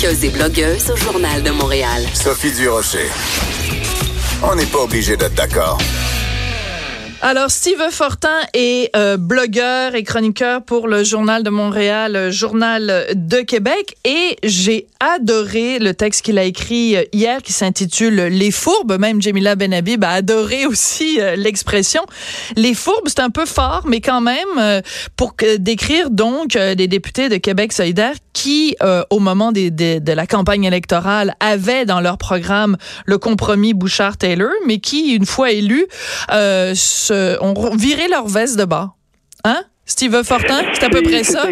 Chroniqueuse et blogueuse au Journal de Montréal. Sophie Durocher. On n'est pas obligé d'être d'accord. Alors, Steve Fortin est euh, blogueur et chroniqueur pour le Journal de Montréal, le Journal de Québec, et j'ai adoré le texte qu'il a écrit euh, hier qui s'intitule Les fourbes. Même Jamila Benhabib a adoré aussi euh, l'expression. Les fourbes, c'est un peu fort, mais quand même, pour décrire donc des députés de Québec solidaire qui, au moment des, des, de la campagne électorale, avaient dans leur programme le compromis Bouchard-Taylor, mais qui, une fois élus, ont viré leur veste de bas. Hein? Steve Fortin, c'est à peu près ça?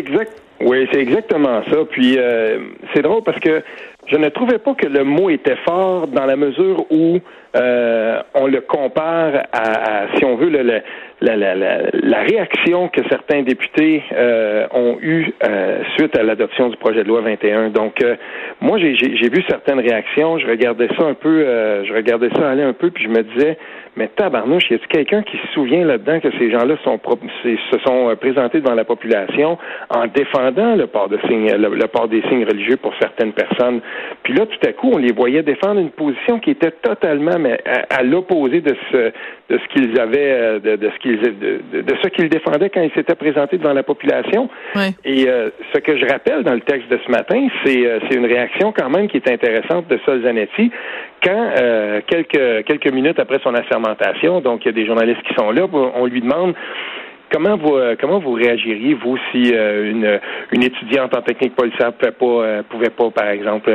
Oui, c'est exactement ça. Puis euh, c'est drôle parce que je ne trouvais pas que le mot était fort dans la mesure où euh, on le compare à, si on veut, le, la, la, la, réaction que certains députés euh, ont eue euh, suite à l'adoption du projet de loi 21. Donc, euh, moi, j'ai vu certaines réactions. Je regardais ça un peu, je regardais ça aller un peu, puis je me disais, mais tabarnouche, y a-t-il quelqu'un qui se souvient là-dedans que ces gens-là sont se sont présentés devant la population en défendant le port de signes, le, port des signes religieux pour certaines personnes? Puis là, tout à coup, on les voyait défendre une position qui était totalement mais à, l'opposé de ce de ce qu'ils avaient de, de ce qu'ils de, ce qu'il défendait quand il s'était présenté devant la population. Et euh, ce que je rappelle dans le texte de ce matin, euh, c'est une réaction quand même qui est intéressante de Sol Zanetti quand euh, quelques quelques minutes après son assermentation, donc il y a des journalistes qui sont là, on lui demande Comment vous euh, comment vous réagiriez vous si euh, une une étudiante en technique policière pouvait pas euh, pouvait pas par exemple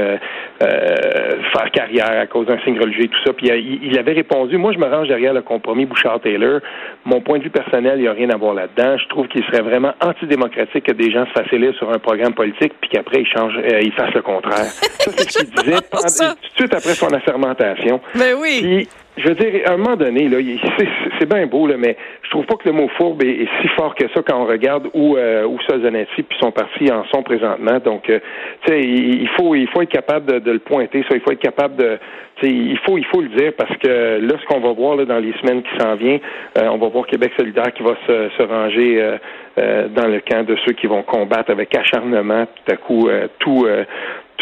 faire carrière à cause d'un signe religieux et tout ça? Puis il, avait répondu moi je me range derrière le compromis Bouchard Taylor mon point de vue personnel il n'y a rien à voir là-dedans. Je trouve qu'il serait vraiment antidémocratique que des gens se fassent élire sur un programme politique puis qu'après ils changent ils fassent le contraire. Ça c'est ce qu'il disait. Tout de suite après son assermentation. Mais ben oui je veux dire, à un moment donné, là, c'est bien beau, là, mais je trouve pas que le mot fourbe est, si fort que ça quand on regarde où euh, où Zanetti puis son parti en sont présentement. Donc, euh, tu sais, il faut il faut être capable de, le pointer, ça. Il faut être capable de, tu sais, il faut il faut le dire parce que là, ce qu'on va voir là dans les semaines qui s'en viennent, euh, on va voir Québec solidaire qui va se, se ranger euh, dans le camp de ceux qui vont combattre avec acharnement tout à coup tout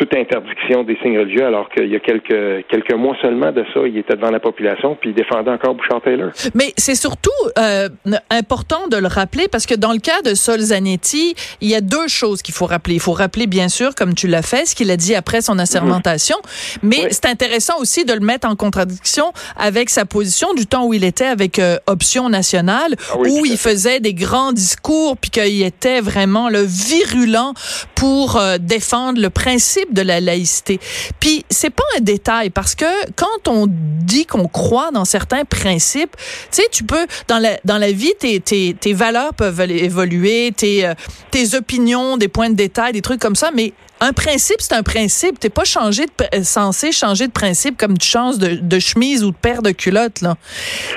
toute interdiction des signes religieux, alors qu'il y a quelques, quelques mois seulement de ça, il était devant la population, puis il défendait encore Bouchard Taylor. Mais c'est surtout euh, important de le rappeler, parce que dans le cas de Sol Zanetti, il y a deux choses qu'il faut rappeler. Il faut rappeler, bien sûr, comme tu l'as fait, ce qu'il a dit après son assermentation, mais c'est intéressant aussi de le mettre en contradiction avec sa position du temps où il était avec euh, Option Nationale, ah où il faisait des grands discours, puis qu'il était vraiment le virulent pour euh, défendre le principe de la laïcité. Puis c'est pas un détail parce que quand on dit qu'on croit dans certains principes, tu sais, tu peux dans la dans la vie tes tes, tes valeurs peuvent évoluer, tes euh, tes opinions, des points de détail, des trucs comme ça, mais un principe, c'est un principe. T'es pas changé de, euh, censé changer de principe comme tu changes de, de, chemise ou de paire de culottes. Là.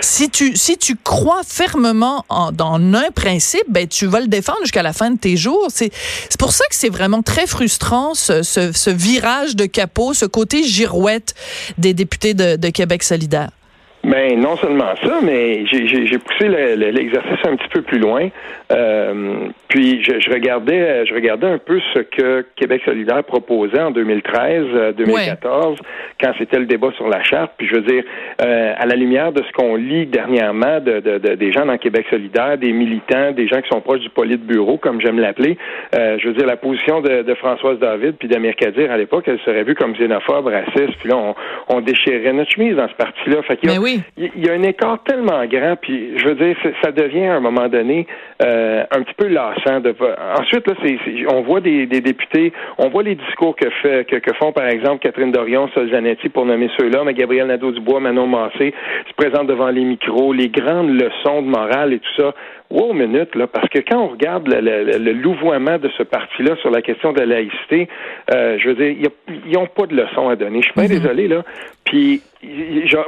Si tu si tu crois fermement en, dans un principe, ben tu vas le défendre jusqu'à la fin de tes jours. C'est c'est pour ça que c'est vraiment très frustrant ce, ce, ce, virage de capot, ce côté girouette des députés de, de Québec solidaire. Ben non seulement ça, mais j'ai poussé l'exercice un petit peu plus loin. Euh, puis je, regardais, je regardais un peu ce que Québec solidaire proposait en 2013, 2014, euh, quand c'était le débat sur la charte. Puis je veux dire, euh, à la lumière de ce qu'on lit dernièrement de, des gens dans Québec solidaire, des militants, des gens qui sont proches du bureau, comme j'aime l'appeler, je veux dire, la position de, Françoise David puis d'Amir Kadir à l'époque, elle serait vue comme xénophobe, raciste. Puis là, on, on déchirait notre chemise dans ce parti-là. Fait qu'il Il y a un écart tellement grand, puis je veux dire, ça devient à un moment donné euh, un petit peu lassant. De... Ensuite, là, c'est, on voit des, députés, on voit les discours que, fait, que, font, par exemple, Catherine Dorion, Sol Zanetti, pour nommer ceux-là, mais Gabriel Nadeau-Dubois, Manon Massé, se présentent devant les micros, les grandes leçons de morale et tout ça. Wow, minute, là, parce que quand on regarde le, le, le louvoiement de ce parti-là sur la question de la laïcité, euh, je veux dire, ils n'ont pas de leçon à donner. Je suis bien Mhm. désolé, là. Puis,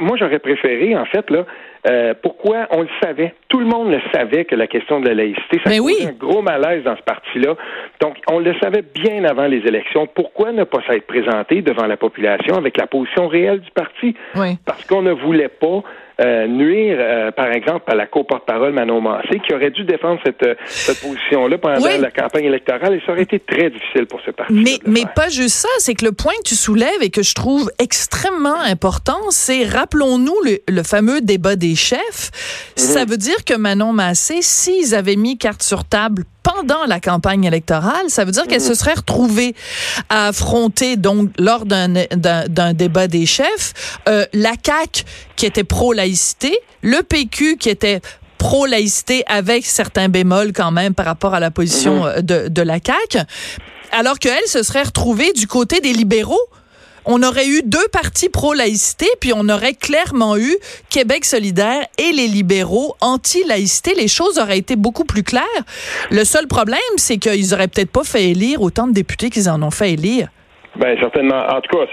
moi, j'aurais préféré, en fait, là, euh, pourquoi on le savait? Tout le monde le savait que la question de la laïcité, ça Ben oui. un gros malaise dans ce parti-là. Donc, on le savait bien avant les élections. Pourquoi ne pas s'être présenté devant la population avec la position réelle du parti? Oui. Parce qu'on ne voulait pas euh, nuire, euh, par exemple, à la co-porte-parole Manon Massé, qui aurait dû défendre cette, euh, cette position-là pendant Oui. la campagne électorale, et ça aurait été très difficile pour ce parti. Mais, mais pas juste ça, c'est que le point que tu soulèves et que je trouve extrêmement important, c'est rappelons-nous le, le fameux débat des chefs. Ça veut dire que Manon Massé, s'ils avaient mis carte sur table pendant la campagne électorale, ça veut dire qu'elle se serait retrouvée à affronter donc lors d'un débat des chefs euh, la CAC qui était pro-laïcité, le PQ qui était pro-laïcité avec certains bémols quand même par rapport à la position euh, de, de la CAQ, alors qu'elle se serait retrouvée du côté des libéraux. On aurait eu deux partis pro-laïcité, puis on aurait clairement eu Québec solidaire et les libéraux anti-laïcité. Les choses auraient été beaucoup plus claires. Le seul problème, c'est qu'ils auraient peut-être pas fait élire autant de députés qu'ils en ont fait élire. Ben certainement. En tout cas,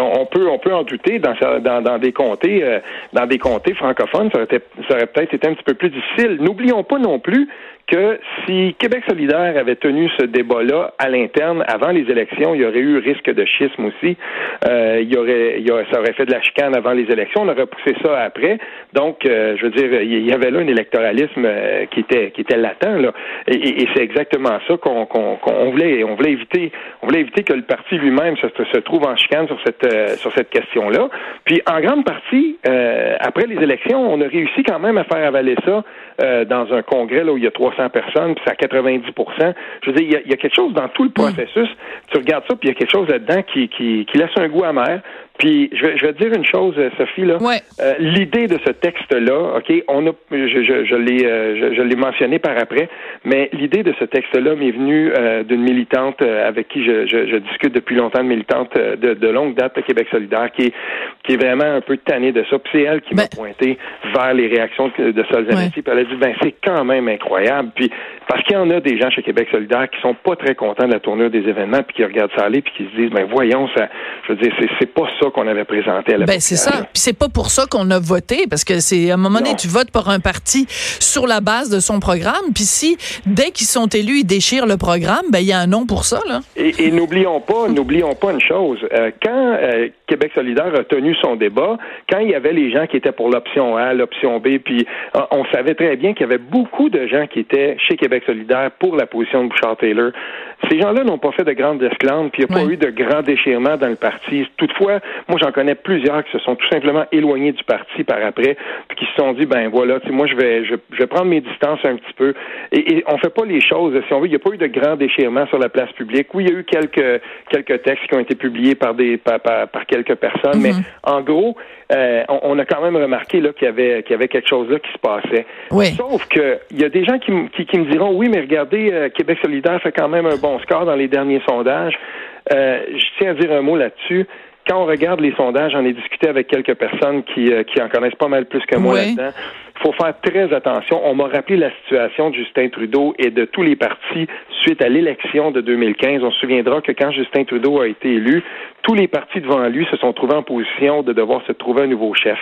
on peut on peut en douter dans des comtés euh, dans des comtés francophones, ça aurait, ça aurait peut-être été un petit peu plus difficile. N'oublions pas non plus que si Québec solidaire avait tenu ce débat-là à l'interne avant les élections, il y aurait eu risque de schisme aussi. Euh, il y aurait, il y aurait- ça aurait fait de la chicane avant les élections. On aurait poussé ça après. Donc, euh, je veux dire, il y avait là un électoralisme euh, qui était qui était latent là. Et, c'est exactement ça qu'on voulait on voulait éviter. On voulait éviter que le parti lui-même se, trouve en chicane sur cette euh, sur cette question-là. Puis, en grande partie, euh, après les élections, on a réussi quand même à faire avaler ça dans un congrès là où il y a 300 personnes, puis c'est à 90 Je veux dire, il y, a, il y a quelque chose dans tout le processus. Tu regardes ça, puis il y a quelque chose là-dedans qui, qui, qui laisse un goût amer. Puis je vais, je vais te dire une chose, euh, Sophie là. Ouais. Euh, L'idée de ce texte-là, ok, on a, je, je, je l'ai, euh, je, je l'ai mentionné par après, mais l'idée de ce texte-là m'est venue euh, d'une militante euh, avec qui je, je, je discute depuis longtemps, une militante euh, de, de longue date à Québec solidaire, qui est, qui est vraiment un peu tannée de ça. Puis c'est elle qui m'a Ben- pointé vers les réactions de, de Solzhenitsyn. Puis elle a dit, ben c'est quand même incroyable. Puis parce qu'il y en a des gens chez Québec solidaire qui sont pas très contents de la tournure des événements, puis qui regardent ça aller, puis qui se disent, ben voyons, ça, je veux dire, c'est, pas ça qu'on avait présenté à la Ben c'est ça. Puis c'est pas pour ça qu'on a voté, parce que c'est à un moment donné, tu votes pour un parti sur la base de son programme. Puis si dès qu'ils sont élus, ils déchirent le programme, ben il y a un nom pour ça là. Et, et n'oublions pas, n'oublions pas une chose. Euh, quand euh, Québec solidaire a tenu son débat, quand il y avait les gens qui étaient pour l'option A, l'option B, puis euh, on savait très bien qu'il y avait beaucoup de gens qui étaient chez Québec solidaire pour la position de Bouchard-Taylor. Ces gens-là n'ont pas fait de grandes esclandres, puis il n'y a Oui. pas eu de grands déchirements dans le parti. Toutefois, moi j'en connais plusieurs qui se sont tout simplement éloignés du parti par après, puis qui se sont dit ben voilà, moi je vais, je, je vais prendre mes distances un petit peu. Et, et on fait pas les choses, si on veut, il n'y a pas eu de grands déchirements sur la place publique. Oui, il y a eu quelques quelques textes qui ont été publiés par des par, par, par quelques personnes, mais en gros, euh, on, on a quand même remarqué là qu'il y avait qu'il y avait quelque chose là qui se passait. Oui. Sauf que il y a des gens qui, qui me diront oui, mais regardez, euh, Québec solidaire fait quand même un bon score dans les derniers sondages. Euh, je tiens à dire un mot là-dessus. Quand on regarde les sondages, j'en ai discuté avec quelques personnes qui, euh, qui en connaissent pas mal plus que moi Oui. là-dedans. Faut faire très attention. On m'a rappelé la situation de Justin Trudeau et de tous les partis suite à l'élection de 2015. On se souviendra que quand Justin Trudeau a été élu, tous les partis devant lui se sont trouvés en position de devoir se trouver un nouveau chef.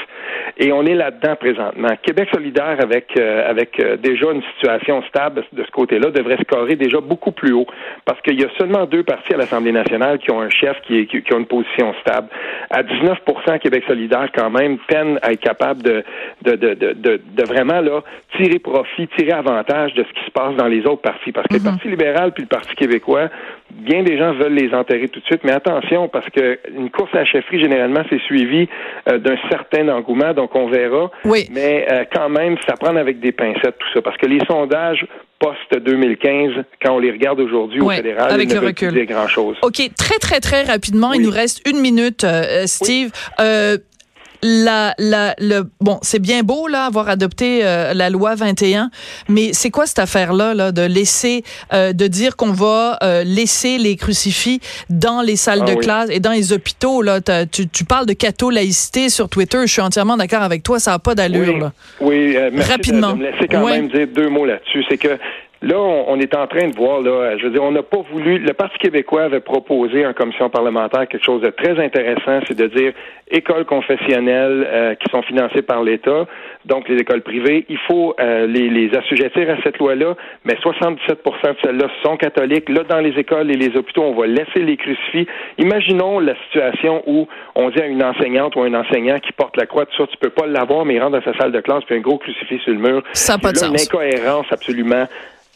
Et on est là-dedans présentement. Québec solidaire, avec, euh, avec euh, déjà une situation stable de ce côté-là, devrait scorer déjà beaucoup plus haut. Parce qu'il y a seulement deux partis à l'Assemblée nationale qui ont un chef qui, est, qui ont une position stable. À 19% Québec solidaire, quand même, peine à être capable de, de, de, de, de, vraiment là, tirer profit, tirer avantage de ce qui se passe dans les autres partis. Parce que le Parti libéral puis le Parti québécois, bien des gens veulent les enterrer tout de suite, mais attention, parce que une course à la chefferie, généralement, c'est suivi euh, d'un certain engouement, donc on verra. Oui. Mais euh, quand même, ça prend avec des pincettes tout ça, parce que les sondages post-2015, quand on les regarde aujourd'hui Ouais, au fédéral, avec ils ne le recul. dire grand-chose. OK, très, très, très rapidement, il nous reste une minute, euh, Steve. Euh, la, la, le, bon, c'est bien beau là avoir adopté euh, la loi 21, mais c'est quoi cette affaire-là là, de laisser, euh, de dire qu'on va euh, laisser les crucifix dans les salles Ah de oui. classe et dans les hôpitaux là? Tu, tu parles de catho-laïcité sur Twitter. Je suis entièrement d'accord avec toi. Ça a pas d'allure oui, là. Oui, euh, merci de- Rapidement. De, me laisser quand même dire deux mots là-dessus. C'est que là, on, on est en train de voir, là, je veux dire, on n'a pas voulu. Le Parti québécois avait proposé en commission parlementaire quelque chose de très intéressant, c'est de dire écoles confessionnelles euh, qui sont financées par l'État, donc les écoles privées, il faut euh, les, les assujettir à cette loi-là, mais 77% de celles-là sont catholiques. Là, dans les écoles et les hôpitaux, on va laisser les crucifix. Imaginons la situation où on dit à une enseignante ou un enseignant qui porte la croix, ça, tu peux pas l'avoir, mais il rentre dans sa salle de classe, puis un gros crucifix sur le mur. Ça a pas de Là, Une sens. incohérence absolument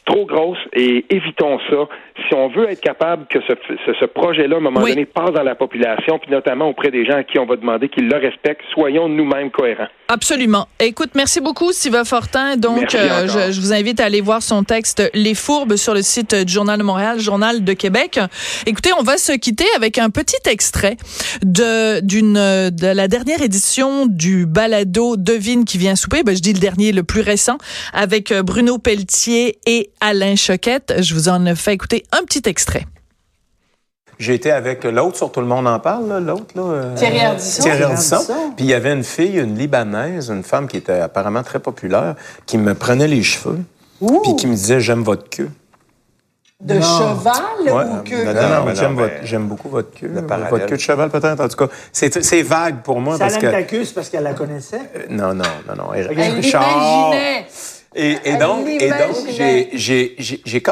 trop grosse et évitons ça. Si on veut être capable que ce, ce, ce projet-là, à un moment Oui. donné, passe dans la population, puis notamment auprès des gens à qui on va demander qu'ils le respectent, soyons nous-mêmes cohérents. Absolument. Écoute, merci beaucoup, Sylvain Fortin. Donc, euh, je, je vous invite à aller voir son texte Les Fourbes sur le site du Journal de Montréal, Journal de Québec. Écoutez, on va se quitter avec un petit extrait de d'une de la dernière édition du balado Devine qui vient souper. Ben, je dis le dernier, le plus récent, avec euh, Bruno Pelletier et Alain Choquette. Je vous en fais écouter un petit extrait. J'ai été avec l'autre sur Tout le monde en parle, là, l'autre. Là, euh, Thierry Ardisson. Thierry Ardisson. Puis il y avait une fille, une Libanaise, une femme qui était apparemment très populaire, qui me prenait les cheveux, puis qui me disait « J'aime votre queue De cheval Ouais, ou que... non, non, Non, j'aime beaucoup votre queue. Votre queue de cheval, peut-être, en tout cas. C'est c'est vague pour moi, Ça parce que... ta queue, c'est parce qu'elle la connaissait? Euh, Non, non, non, non. Elle Richard. l'imaginait. Et, et Elle donc, et donc j'ai j'ai- j'ai